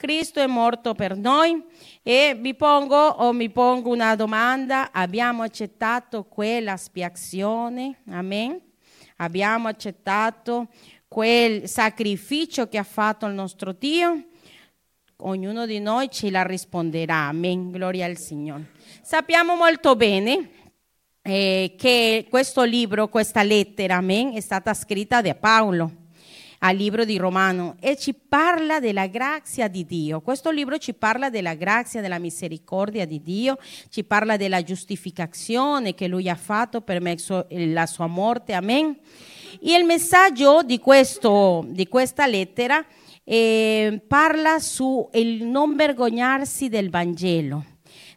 Cristo è morto per noi e vi pongo o mi pongo una domanda, abbiamo accettato quella spiazione? Amen? Abbiamo accettato quel sacrificio che ha fatto il nostro Dio? Ognuno di noi ce la risponderà. Amen. Gloria al Signore. Sappiamo molto bene eh, che questo libro, questa lettera, amen, è stata scritta da Paolo al libro di Romano e ci parla della grazia di Dio. Questo libro ci parla della grazia, della misericordia di Dio, ci parla della giustificazione che lui ha fatto per mezzo la sua morte. Amen. E il messaggio di, questo, di questa lettera eh, parla su il non vergognarsi del Vangelo.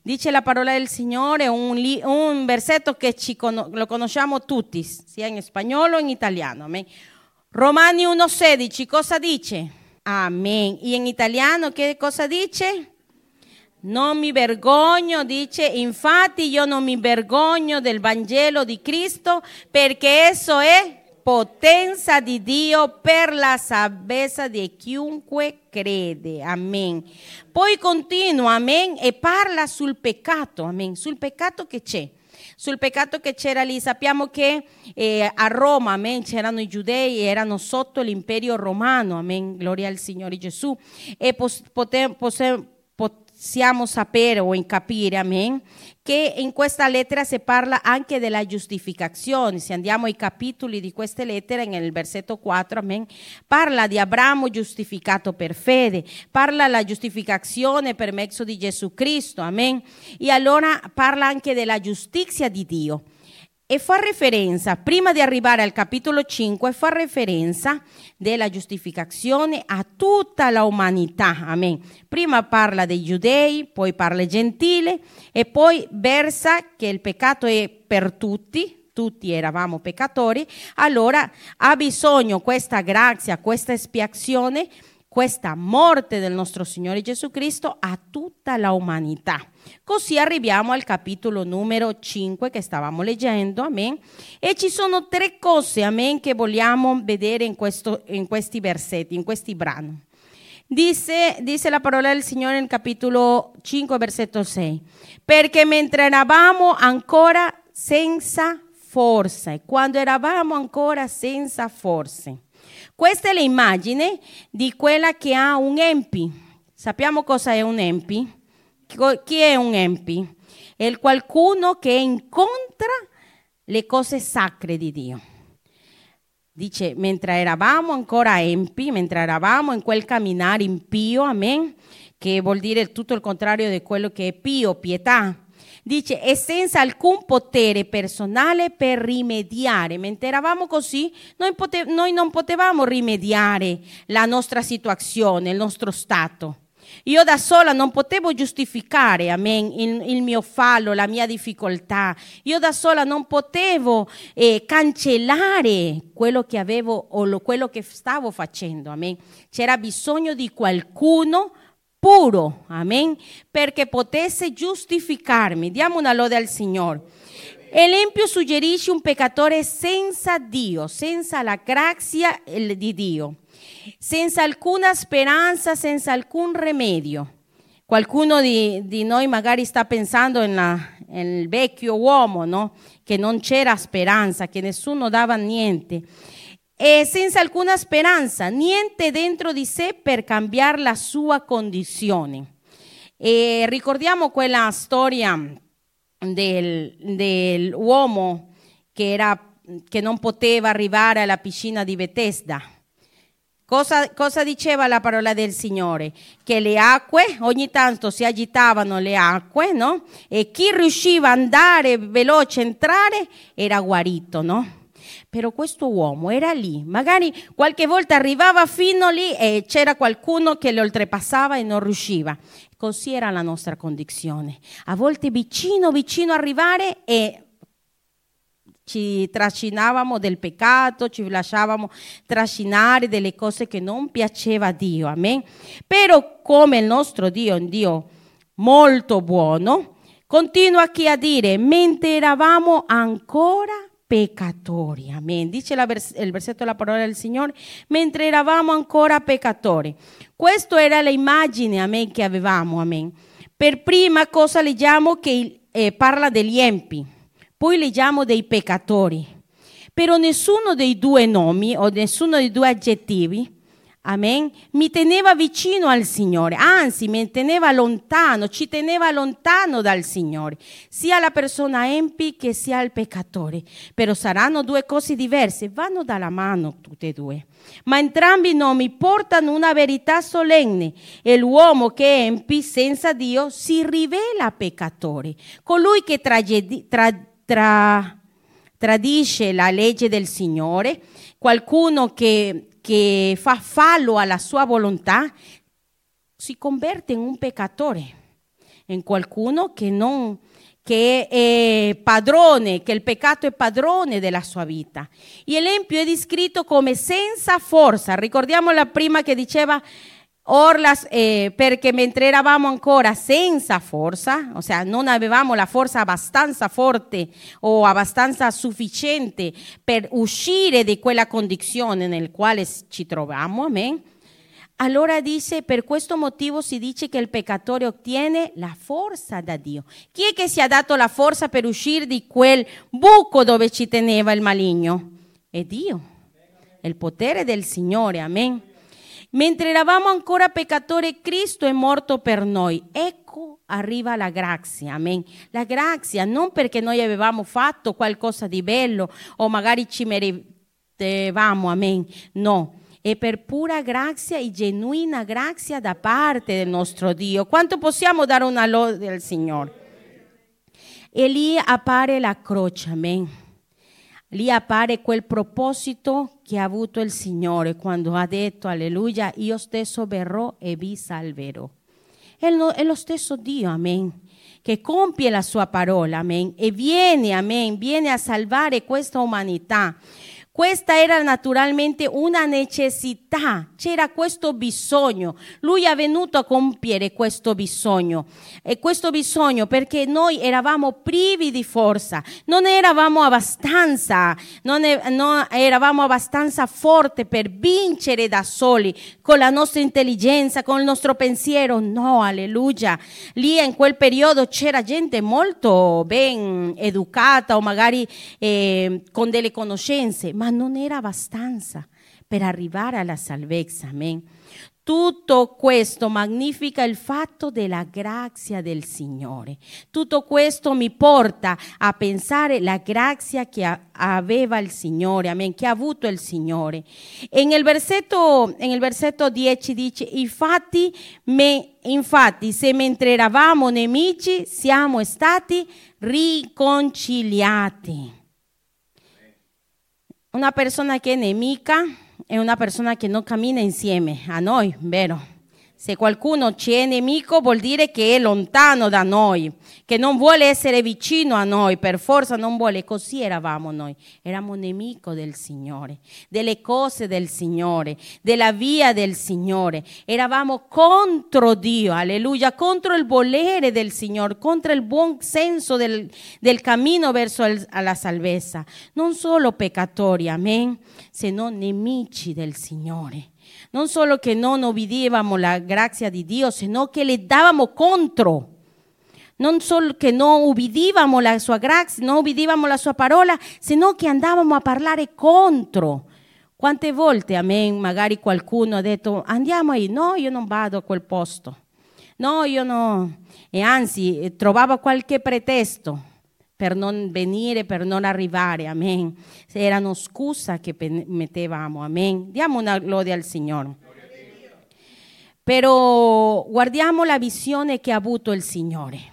Dice la parola del Signore, un, un versetto che con- lo conosciamo tutti, sia in spagnolo che in italiano. Amen. Romani 1,16, cosa dice? Amen. E in italiano che cosa dice? Non mi vergogno, dice, infatti io non mi vergogno del Vangelo di Cristo perché esso è potenza di Dio per la salvezza di chiunque crede. Amen. Poi continua, amen, e parla sul peccato, amen, sul peccato che c'è sul peccato che c'era lì. Sappiamo che eh, a Roma, amen, c'erano i giudei, erano sotto l'imperio romano, amen, gloria al Signore Gesù. E pos- pote- pos- possiamo sapere o capire, amen, che in questa lettera si parla anche della giustificazione. Se andiamo ai capitoli di queste lettere, nel versetto 4, amen, parla di Abramo giustificato per fede, parla della giustificazione per mezzo di Gesù Cristo, amen. E allora parla anche della giustizia di Dio e fa referenza, prima di arrivare al capitolo 5, fa referenza della giustificazione a tutta la umanità. Amen. Prima parla dei giudei, poi parla gentile e poi versa che il peccato è per tutti, tutti eravamo peccatori, allora ha bisogno questa grazia, questa espiazione questa morte del nostro Signore Gesù Cristo a tutta la umanità. Così arriviamo al capitolo numero 5 che stavamo leggendo, amen. E ci sono tre cose, amen, che vogliamo vedere in, questo, in questi versetti, in questi brani. Dice, dice, la parola del Signore nel capitolo 5, versetto 6, perché mentre eravamo ancora senza forza, quando eravamo ancora senza forze, questa è l'immagine di quella che ha un empi. Sappiamo cosa è un empi? Chi è un empi? È qualcuno che incontra le cose sacre di Dio. Dice, mentre eravamo ancora empi, mentre eravamo in quel camminare impio, amen, che vuol dire tutto il contrario di quello che è pio, pietà, dice, e senza alcun potere personale per rimediare. Mentre eravamo così, noi, pote- noi non potevamo rimediare la nostra situazione, il nostro stato. Io da sola non potevo giustificare, amen, il, il, mio fallo, la mia difficoltà. Io da sola non potevo eh, cancellare quello che avevo o lo, quello che stavo facendo, amen. C'era bisogno di qualcuno puro, amen, perché potesse giustificarmi. Diamo una lode al Signore. L'empio suggerisce un peccatore senza Dio, senza la grazia di Dio, senza alcuna speranza, senza alcun rimedio. Qualcuno di, di noi magari sta pensando nel vecchio uomo, no? che non c'era speranza, che nessuno dava niente e senza alcuna speranza, niente dentro di sé per cambiare la sua condizione. E ricordiamo quella storia del, dell'uomo che, era, che non poteva arrivare alla piscina di Bethesda. Cosa, cosa, diceva la parola del Signore? Che le acque ogni tanto si agitavano le acque, no? E chi riusciva ad andare veloce, entrare, era guarito, no? Però questo uomo era lì, magari qualche volta arrivava fino lì e c'era qualcuno che lo oltrepassava e non riusciva. Così era la nostra condizione. A volte vicino, vicino arrivare e ci trascinavamo del peccato, ci lasciavamo trascinare delle cose che non piaceva a Dio. Amen. Però come il nostro Dio è un Dio molto buono, continua qui a dire, mentre eravamo ancora peccatori. Amen. Dice vers- il versetto della parola del Signore, mentre eravamo ancora peccatori. Questa era l'immagine, amen, che avevamo, amen. Per prima cosa leggiamo che eh, parla degli empi, poi leggiamo dei peccatori. Però nessuno dei due nomi o nessuno dei due aggettivi Amen. Mi teneva vicino al Signore, anzi mi teneva lontano, ci teneva lontano dal Signore, sia la persona empi che sia il peccatore. Però saranno due cose diverse, vanno dalla mano tutte e due. Ma entrambi i nomi portano una verità solenne l'uomo che empi senza Dio si rivela peccatore. Colui che tragedi, tra, tra, tradisce la legge del Signore, qualcuno che che fa fallo alla sua volontà, si converte in un peccatore, in qualcuno che, non, che è padrone, che il peccato è padrone della sua vita. E l'empio è descritto come senza forza. Ricordiamo la prima che diceva Orlas, eh, perché mentre ancora senza forza, ossia non avevamo la forza abbastanza forte o abbastanza sufficiente per uscire di quella condizione nel quale ci troviamo, amen. Allora dice, per questo motivo si dice che il peccatore ottiene la forza da Dio. Chi è che si è dato la forza per uscire di quel buco dove ci teneva il maligno? È Dio, il potere del Signore, amen. Mentre eravamo ancora peccatori, Cristo è morto per noi. Ecco arriva la grazia, amen. La grazia non perché noi avevamo fatto qualcosa di bello o magari ci meritevamo, amen. No, è per pura grazia e genuina grazia da parte del nostro Dio. Quanto possiamo dare una lode al Signore? E lì appare la croce, amen appare quel proposito che ha avuto il Signore quando ha detto, alleluia, io stesso verrò e vi salverò. È lo, è lo stesso Dio, amen, che compie la sua parola, amen, e viene, amen, viene a salvare questa umanità. Questa era naturalmente una necessità, c'era questo bisogno. Lui è venuto a compiere questo bisogno. E questo bisogno perché noi eravamo privi di forza, non eravamo abbastanza, non, è, non eravamo abbastanza forti per vincere da soli con la nostra intelligenza, con il nostro pensiero. No, alleluia. Lì in quel periodo c'era gente molto ben educata o magari eh, con delle conoscenze ma non era abbastanza per arrivare alla salvezza. Amen. Tutto questo magnifica il fatto della grazia del Signore. Tutto questo mi porta a pensare la grazia che aveva il Signore, amen, che ha avuto il Signore. E nel versetto, nel versetto 10 dice, infatti, me, infatti, se mentre eravamo nemici siamo stati riconciliati. Una persona che è nemica è una persona che non cammina insieme a noi, vero? Se qualcuno ci è nemico vuol dire che è lontano da noi, che non vuole essere vicino a noi, per forza non vuole. Così eravamo noi. Eravamo nemico del Signore, delle cose del Signore, della via del Signore. Eravamo contro Dio, alleluia, contro il volere del Signore, contro il buon senso del, del cammino verso il, la salvezza. Non solo peccatori, amen, se non nemici del Signore non solo che non obbedivamo la grazia di Dio, sino che le davamo contro. Non solo che non ubbidivamo la sua grazia, non ubbidivamo la sua parola, sino che andavamo a parlare contro. Quante volte a me magari qualcuno ha detto andiamo ahí, no, io non vado a quel posto, no, io no, e anzi trovava qualche pretesto per non venire, per non arrivare, amen. Erano scuse che mettevamo, amen. Diamo una lode al Signore. Però guardiamo la visione che ha avuto il Signore.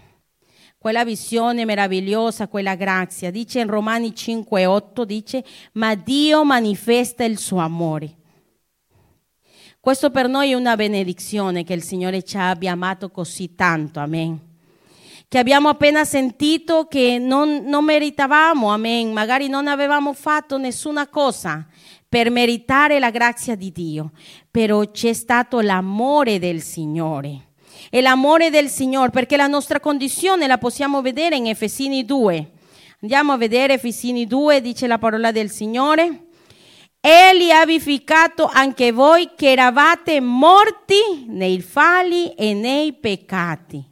Quella visione meravigliosa, quella grazia. Dice in Romani 5:8, dice, ma Dio manifesta il suo amore. Questo per noi è una benedizione che il Signore ci abbia amato così tanto, amen che abbiamo appena sentito che non, non meritavamo, amen, magari non avevamo fatto nessuna cosa per meritare la grazia di Dio, però c'è stato l'amore del Signore. E l'amore del Signore, perché la nostra condizione la possiamo vedere in Efesini 2. Andiamo a vedere Efesini 2, dice la parola del Signore. Egli ha vivificato anche voi che eravate morti nei falli e nei peccati,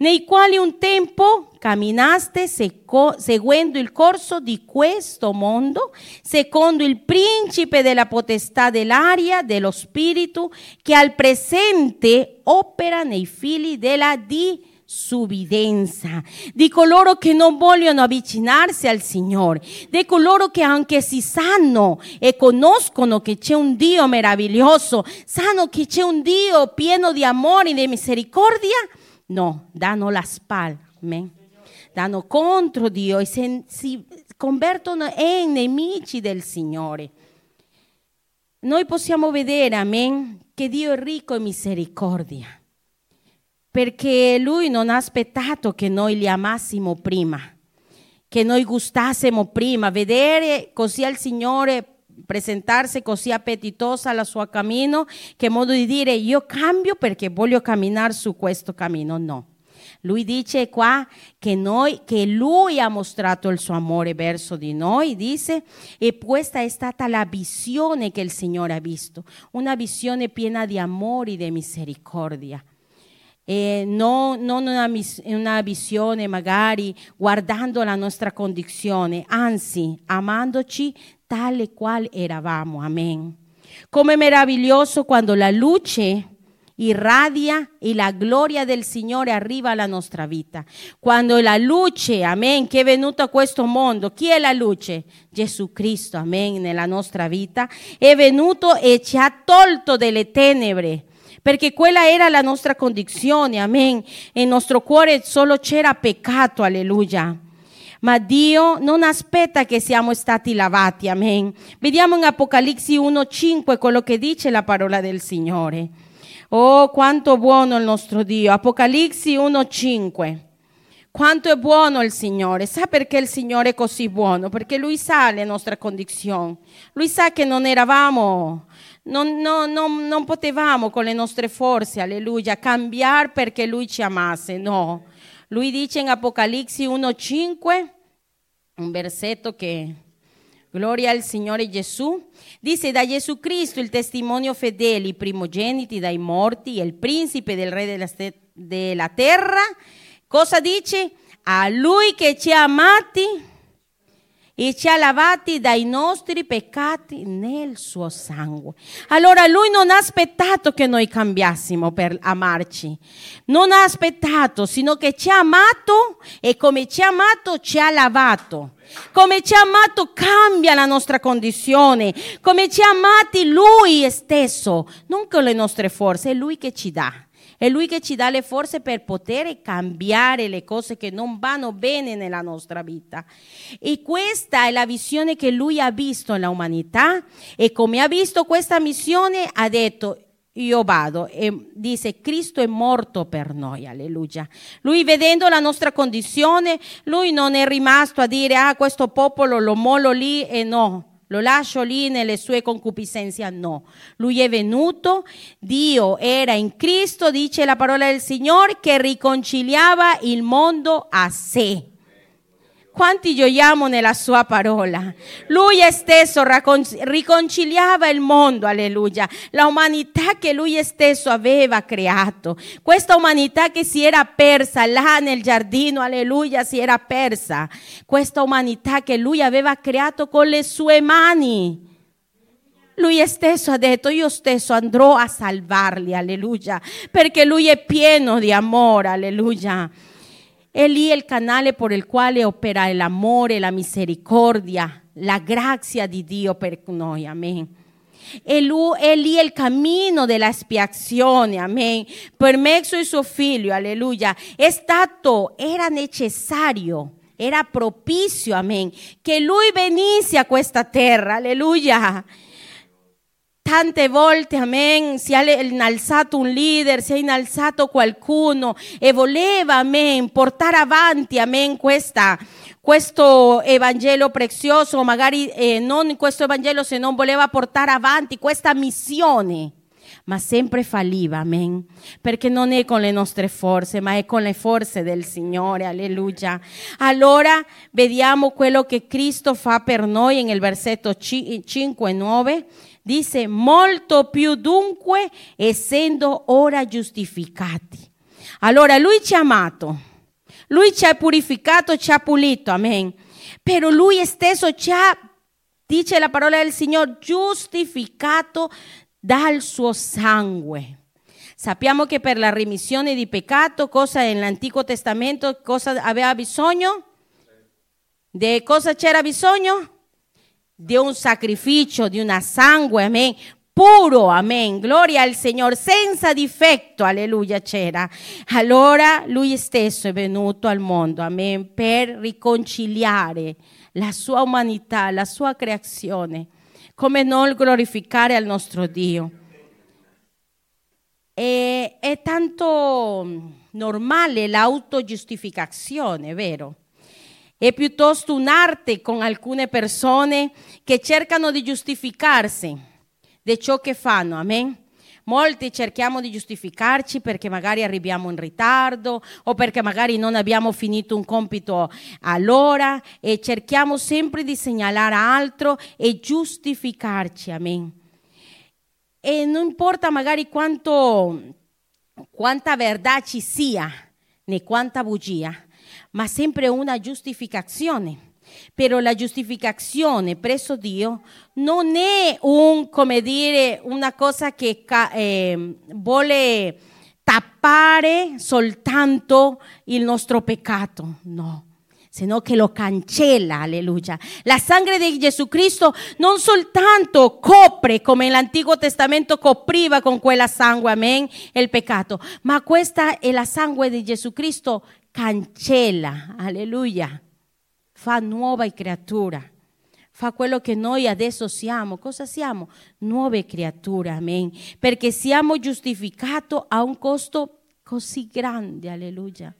nei quali un tempo camminaste seguendo il corso di questo mondo, secondo il principe della potestà dell'aria, dello spirito, che al presente opera nei figli della di subbidenza, di coloro che non vogliono avvicinarsi al Signore, di coloro che anche si sanno e conoscono che c'è un Dio meraviglioso, sanno che c'è un Dio pieno di amore e di misericordia, no, danno la spalla, danno contro Dio e si convertono in nemici del Signore. Noi possiamo vedere, amen, che Dio è ricco in misericordia perché lui non ha aspettato che noi li amassimo prima, che noi gustassimo prima, vedere così al Signore presentarsi così appetitosa al suo cammino, che modo di dire io cambio perché voglio camminare su questo cammino, no. Lui dice qua che, noi, che lui ha mostrato il suo amore verso di noi, dice, e questa è stata la visione che il Signore ha visto, una visione piena di amore e di misericordia e non, non una, una, visione magari guardando la nostra condizione, anzi amandoci tale qual eravamo. Amen. Come meraviglioso quando la luce irradia e la gloria del Signore arriva alla nostra vita. Quando la luce, amen, che è venuta a questo mondo, chi è la luce? Gesù Cristo, amen, nella nostra vita, è venuto e ci ha tolto delle tenebre perché quella era la nostra condizione, amen. Nel nostro cuore solo c'era peccato, alleluia. Ma Dio non aspetta che siamo stati lavati, amen. Vediamo in Apocalisse 1:5 quello che dice la parola del Signore. Oh, quanto buono il nostro Dio. Apocalisse 1:5. Quanto è buono il Signore. Sa perché il Signore è così buono? Perché Lui sa le nostre condizioni. Lui sa che non eravamo non, non, non, non, potevamo con le nostre forze, alleluia, cambiare perché lui ci amasse, no. Lui dice in Apocalisse 1.5, un versetto che, gloria al Signore Gesù, dice da Gesù Cristo il testimonio fedele, i primogeniti dai morti, il principe del re della, della terra, cosa dice? A lui che ci ha amati e ci ha lavati dai nostri peccati nel suo sangue. Allora lui non ha aspettato che noi cambiassimo per amarci, non ha aspettato, sino che ci ha amato e come ci ha amato ci ha lavato. Come ci ha amato cambia la nostra condizione, come ci ha amati lui stesso, non con le nostre forze, è lui che ci dà. È Lui che ci dà le forze per poter cambiare le cose che non vanno bene nella nostra vita. E questa è la visione che Lui ha visto nell'umanità e come ha visto questa missione ha detto io vado e dice Cristo è morto per noi, alleluia. Lui vedendo la nostra condizione, lui non è rimasto a dire ah questo popolo lo mollo lì e no, lo lascio lì nelle sue concupiscenze. No, lui è venuto, Dio era in Cristo, dice la parola del Signore, che riconciliava il mondo a sé. Quanti gioiamo nella sua parola? Lui stesso riconciliava il mondo, alleluia, la umanità che lui stesso aveva creato. Questa umanità che si era persa là nel giardino, alleluia, si era persa. Questa umanità che lui aveva creato con le sue mani. Lui stesso ha detto, io stesso andrò a salvarli, alleluia, perché lui è pieno di amore, alleluia. È lì il canale per il quale opera l'amore, la misericordia, la grazia di Dio per noi. Amen. E lui, è il cammino della spiazione, amen. Per mezzo di suo figlio, alleluia. Stato, era necessario, era propizio, amen, che lui venisse a questa terra, alleluia Tante volte, amen, si è innalzato un leader, si è innalzato qualcuno e voleva, amen, portare avanti, amen, questa, questo Evangelo prezioso, magari eh, non questo Evangelo se non voleva portare avanti questa missione. ma sempre falliva, amen. Perché non è con le nostre forze, ma è con le forze del Signore, alleluia. Allora vediamo quello che Cristo fa per noi nel versetto 5 e 9. Dice, molto più dunque, essendo ora giustificati. Allora lui ci ha amato, lui ci ha purificato, ci ha pulito, amen. Però lui stesso ci ha dice la parola del Signore, giustificato dal suo sangue. Sappiamo che per la remissione di peccato, cosa nell'Antico Testamento, cosa aveva bisogno? Di cosa c'era bisogno? Di un sacrificio, di una sangue, amen. Puro, amen. Gloria al Signore, senza difetto, alleluia c'era. Allora lui stesso è venuto al mondo, amen, per riconciliare la sua umanità, la sua creazione, come non glorificare al nostro Dio. E, è tanto normale l'autogiustificazione, vero? È piuttosto un'arte con alcune persone che cercano di giustificarsi di ciò che fanno, amen? Molti cerchiamo di giustificarci perché magari arriviamo in ritardo o perché magari non abbiamo finito un compito all'ora e cerchiamo sempre di segnalare altro e giustificarci. Amen. E non importa magari quanto, quanta verità ci sia né quanta bugia, ma sempre una giustificazione. Però la giustificazione presso Dio non è un, come dire, una cosa che eh, vuole tappare soltanto il nostro peccato, no sino che lo cancella, alleluia. La sangue di Gesù Cristo non soltanto copre come l'Antico Testamento copriva con quella sangue, amen, il peccato, ma questa è la sangue di Gesù Cristo cancella, alleluia fa nuova creatura, fa quello che noi adesso siamo. Cosa siamo? Nuove creature, amen. Perché siamo giustificati a un costo così grande, alleluia.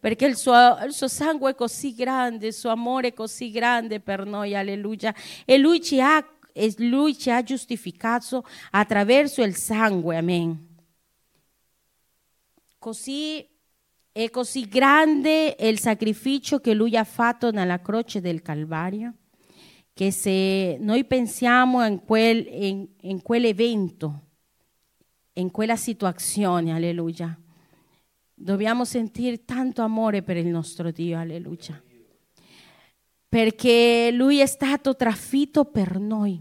Perché il suo, il suo, sangue è così grande, il suo amore è così grande per noi, alleluia. E lui ci ha, e lui ci ha giustificato attraverso il sangue, amen. Così è così grande il sacrificio che lui ha fatto nella croce del Calvario che se noi pensiamo in, quel, in, in quell'evento, in quella situazione, alleluia, dobbiamo sentire tanto amore per il nostro Dio, alleluia. Perché Lui è stato trafitto per noi.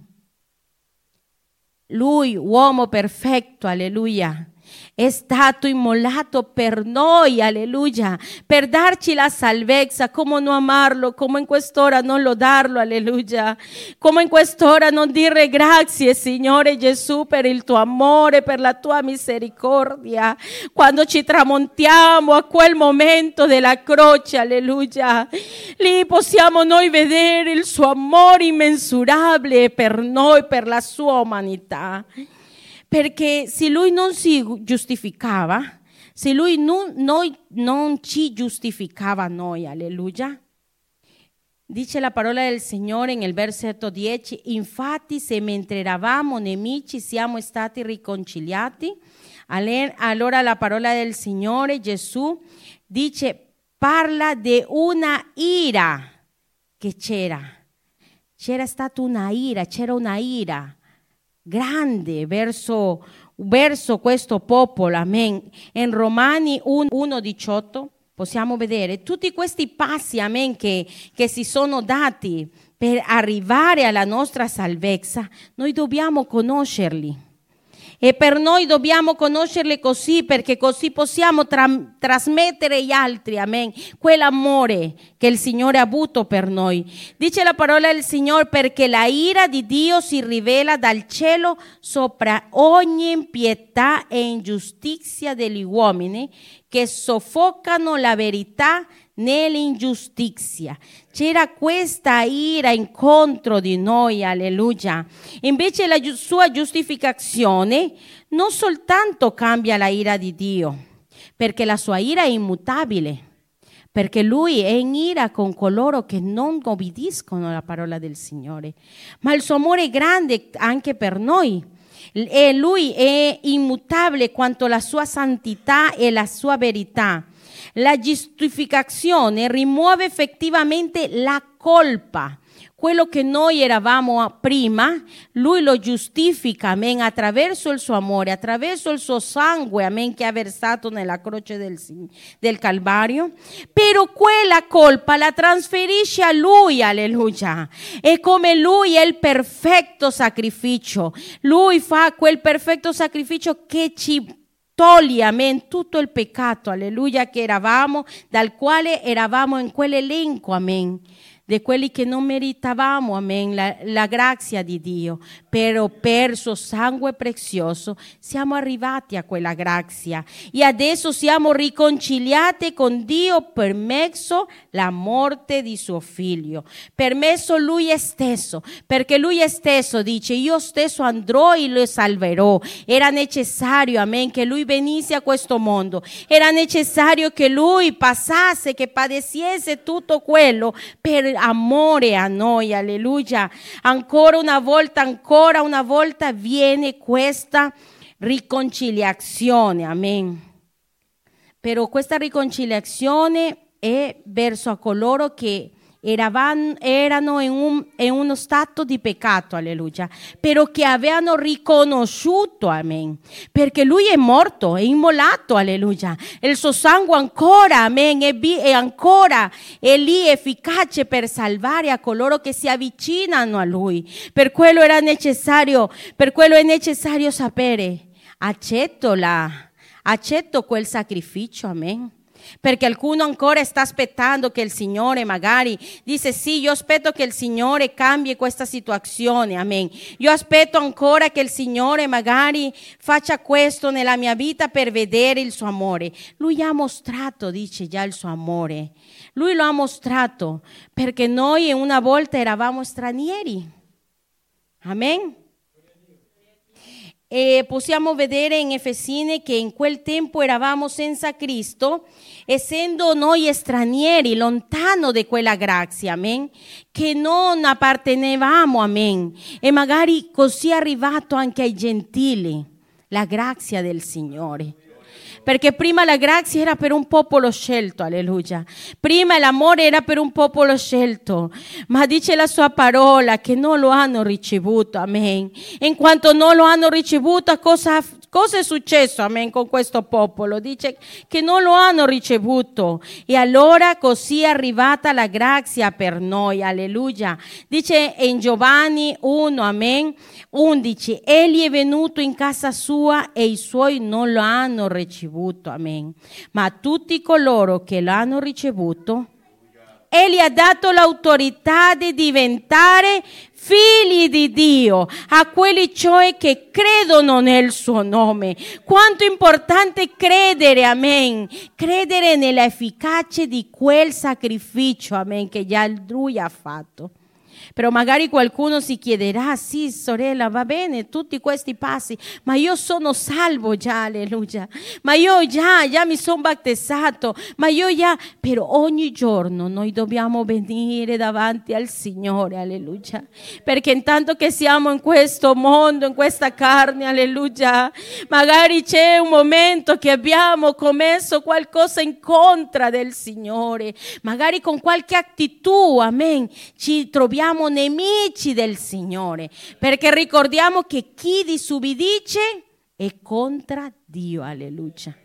Lui, uomo perfetto, alleluia, è stato immolato per noi, alleluia, per darci la salvezza, come non amarlo, come in quest'ora non lodarlo, alleluia, come in quest'ora non dire grazie, Signore Gesù, per il tuo amore, per la tua misericordia, quando ci tramontiamo a quel momento della croce, alleluia, lì possiamo noi vedere il suo amore immensurabile per noi, per la sua umanità. Perché se lui non si giustificava, se lui non, noi, non ci giustificava noi, alleluia, Dice la parola del Signore nel versetto 10, infatti se mentre eravamo nemici siamo stati riconciliati, allora la parola del Signore Gesù dice, parla di una ira che c'era. C'era stata una ira, c'era una ira grande verso, verso questo popolo. Amen. In Romani 1,18 possiamo vedere tutti questi passi, amen, che, che si sono dati per arrivare alla nostra salvezza. Noi dobbiamo conoscerli. E per noi dobbiamo conoscerle così perché così possiamo tra- trasmettere agli altri, amen, quell'amore che il Signore ha avuto per noi. Dice la parola del Signore perché la ira di Dio si rivela dal cielo sopra ogni impietà e ingiustizia degli uomini che soffocano la verità nell'ingiustizia. C'era questa ira incontro di noi, alleluia. Invece la sua giustificazione non soltanto cambia la ira di Dio, perché la sua ira è immutabile, perché lui è in ira con coloro che non obbediscono alla parola del Signore, ma il suo amore è grande anche per noi E lui è immutabile quanto la sua santità e la sua verità. La giustificazione rimuove effettivamente la colpa quello che noi eravamo prima, lui lo giustifica, amen, attraverso il suo amore, attraverso il suo sangue, amen, che ha versato nella croce del, del Calvario. Però quella colpa la trasferisce a lui, alleluia. E come lui è il perfetto sacrificio, lui fa quel perfetto sacrificio che ci toglie, amen, tutto il peccato, alleluia, che eravamo, dal quale eravamo in quell'elenco, amen di quelli che non meritavamo, amen, la, la, grazia di Dio, però per suo sangue prezioso siamo arrivati a quella grazia e adesso siamo riconciliati con Dio per mezzo la morte di suo figlio, per mezzo lui stesso, perché lui stesso dice io stesso andrò e lo salverò. Era necessario, amen, che lui venisse a questo mondo, era necessario che lui passasse, che padecesse tutto quello per amore a noi, alleluia. Ancora una volta, ancora una volta viene questa riconciliazione, amen. Però questa riconciliazione è verso a coloro che eravano, erano in, un, in, uno stato di peccato, alleluia, però che avevano riconosciuto, amen, perché lui è morto, è immolato, alleluia, il suo sangue ancora, amen, è, è ancora è lì efficace per salvare a coloro che si avvicinano a lui. Per quello era necessario, per quello è necessario sapere, accetto la, accetto quel sacrificio, amen perché qualcuno ancora sta aspettando che il Signore magari dice sì, io aspetto che il Signore cambi questa situazione, amen. Io aspetto ancora che il Signore magari faccia questo nella mia vita per vedere il suo amore. Lui ha mostrato, dice già, il suo amore. Lui lo ha mostrato perché noi una volta eravamo stranieri. Amen. E possiamo vedere in Efesini che in quel tempo eravamo senza Cristo, essendo noi stranieri, lontano da quella grazia, amen, che non appartenevamo, amen. E magari così è arrivato anche ai gentili la grazia del Signore perché prima la grazia era per un popolo scelto, alleluia. Prima l'amore era per un popolo scelto, ma dice la sua parola che non lo hanno ricevuto, amen. In quanto non lo hanno ricevuto, cosa, cosa è successo, amen, con questo popolo? Dice che non lo hanno ricevuto e allora così è arrivata la grazia per noi, alleluia. Dice in Giovanni 1, amen, 11, egli è venuto in casa sua e i suoi non lo hanno ricevuto, amen. Ma tutti coloro che l'hanno ricevuto, Egli ha dato l'autorità di diventare figli di Dio, a quelli cioè che credono nel suo nome. Quanto importante credere, amen, credere nell'efficacia di quel sacrificio, amen, che già lui ha fatto. Però magari qualcuno si chiederà, sì sorella, va bene tutti questi passi, ma io sono salvo già, alleluia. Ma io già, già mi sono battezzato, ma io già, però ogni giorno noi dobbiamo venire davanti al Signore, alleluia. Perché intanto che siamo in questo mondo, in questa carne, alleluia, magari c'è un momento che abbiamo commesso qualcosa in contra del Signore, magari con qualche attitudine, amen, ci troviamo siamo nemici del Signore, perché ricordiamo che chi disubbidice è contro Dio, alleluia.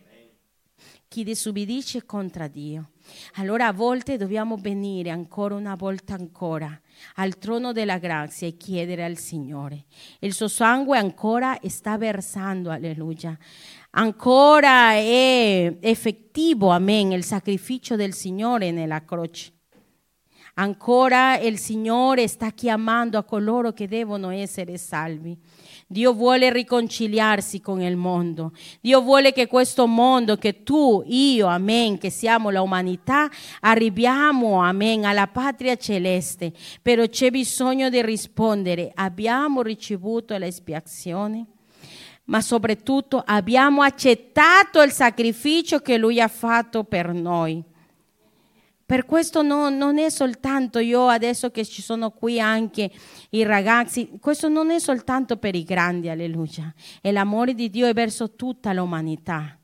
Chi disubbidice è contro Dio. Allora a volte dobbiamo venire ancora una volta ancora al trono della grazia e chiedere al Signore. Il suo sangue ancora sta versando, alleluia. Ancora è effettivo, amen, il sacrificio del Signore nella croce. Ancora il Signore sta chiamando a coloro che devono essere salvi. Dio vuole riconciliarsi con il mondo. Dio vuole che questo mondo, che tu, io, amen, che siamo la umanità, arriviamo, amen, alla patria celeste. Però c'è bisogno di rispondere. Abbiamo ricevuto l'espiazione? ma soprattutto abbiamo accettato il sacrificio che Lui ha fatto per noi. Per questo no, non è soltanto io adesso che ci sono qui anche i ragazzi, questo non è soltanto per i grandi, alleluia. È l'amore di Dio è verso tutta l'umanità.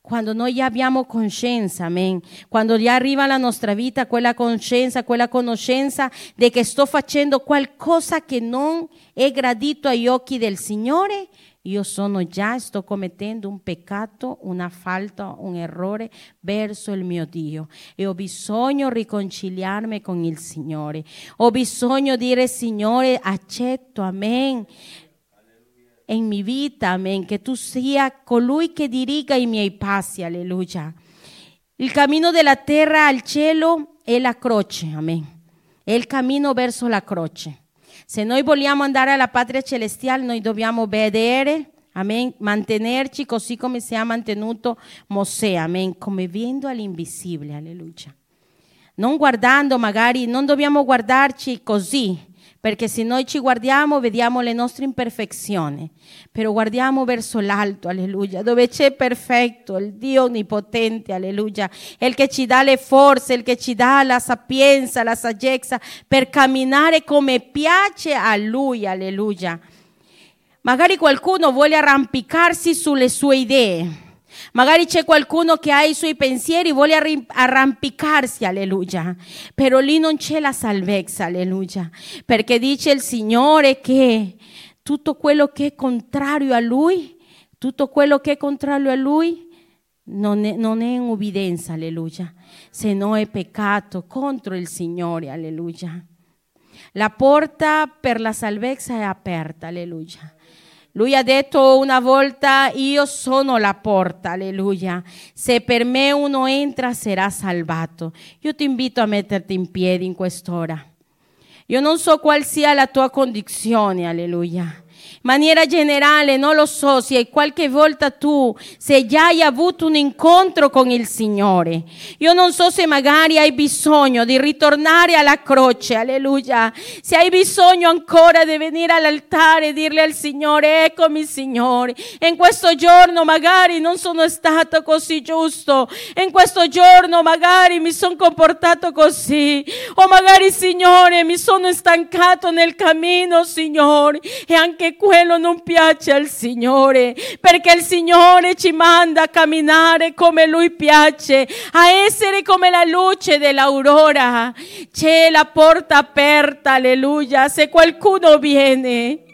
Quando noi abbiamo coscienza, amen. Quando già arriva alla nostra vita quella coscienza, quella conoscenza di che sto facendo qualcosa che non è gradito agli occhi del Signore, io sono già, sto commettendo un peccato, una falta, un errore verso il mio Dio e ho bisogno di riconciliarmi con il Signore. Ho bisogno di dire, Signore, accetto, amen. En mi vita, amen, che tu sia colui che diriga i miei passi, alleluia. Il cammino della terra al cielo è la croce, amen. È il cammino verso la croce. Se noi vogliamo andare alla patria celestiale, noi dobbiamo vedere, amen, mantenerci così come si è mantenuto Mosè, amen, come vendo all'invisibile, alleluia. Non guardando magari, non dobbiamo guardarci così, perché se noi ci guardiamo vediamo le nostre imperfezioni, però guardiamo verso l'alto, alleluia, dove c'è perfetto, il Dio onnipotente, alleluia, il che ci dà le forze, il che ci dà la sapienza, la saggezza per camminare come piace a Lui, alleluia. Magari qualcuno vuole arrampicarsi sulle sue idee. Magari c'è qualcuno che ha i suoi pensieri, vuole arrampicarsi, alleluia. Però lì non c'è la salvezza, alleluia. Perché dice il Signore che tutto quello che è contrario a Lui, tutto quello che è contrario a Lui, non è, non è in ubbidienza, alleluia. Se no è peccato contro il Signore, alleluia. La porta per la salvezza è aperta, alleluia. Lui ha detto una volta, io sono la porta, alleluia. Se per me uno entra sarà salvato. Io ti invito a metterti in piedi in quest'ora. Io non so qual sia la tua condizione, alleluia maniera generale, non lo so se qualche volta tu, se già hai avuto un incontro con il Signore. Io non so se magari hai bisogno di ritornare alla croce, alleluia. Se hai bisogno ancora di venire all'altare e dirle al Signore, eccomi Signore. in questo giorno magari non sono stato così giusto. in questo giorno magari mi sono comportato così. O magari Signore mi sono stancato nel cammino, Signore. E anche quello non piace al Signore, perché il Signore ci manda a camminare come Lui piace, a essere come la luce dell'aurora. C'è la porta aperta, alleluia, se qualcuno viene.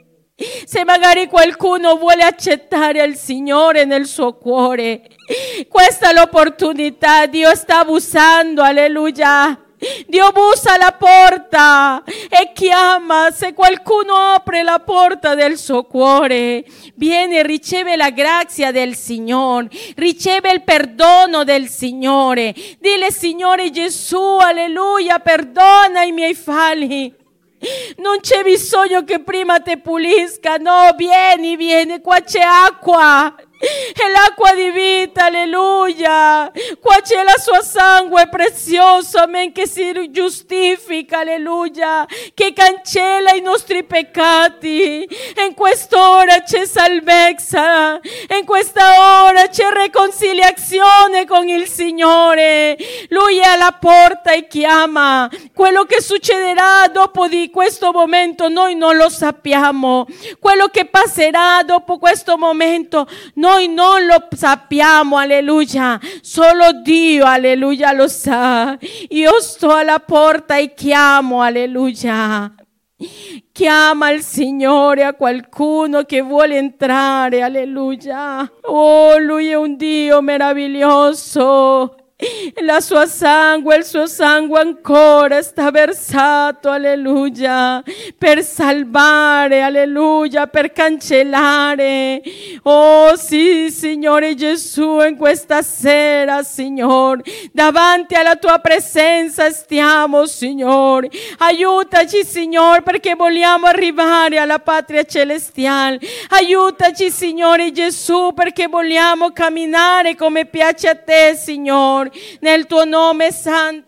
Se magari qualcuno vuole accettare il Signore nel suo cuore, questa è l'opportunità, Dio sta abusando, alleluia Dio bussa alla porta e chiama. Se qualcuno apre la porta del suo cuore, viene riceve la grazia del Signore, riceve il perdono del Signore. Dile Signore Gesù, alleluia, perdona i miei falli. Non c'è bisogno che prima ti pulisca, no, vieni, vieni, qua c'è acqua. È l'acqua di vita, alleluia. Qua c'è la sua sangue prezioso, amen, che si giustifica, alleluia, che cancella i nostri peccati. In quest'ora c'è salvezza, in questa ora c'è riconciliazione con il Signore. Lui è alla porta e chiama. Quello che succederà dopo di questo momento noi non lo sappiamo. Quello che passerà dopo questo momento noi noi non lo sappiamo, alleluia. Solo Dio, alleluia, lo sa. Io sto alla porta e chiamo, alleluia. Chiama il Signore a qualcuno che vuole entrare, alleluia. Oh, Lui è un Dio meraviglioso. La sua sangue, il suo sangue ancora sta versato, alleluia, per salvare, alleluia, per cancellare. Oh sì, Signore Gesù, in questa sera, Signore, davanti alla tua presenza stiamo, Signore. Aiutaci, Signore, perché vogliamo arrivare alla patria celestiale. Aiutaci, Signore Gesù, perché vogliamo camminare come piace a te, Signore nel tuo nome santo.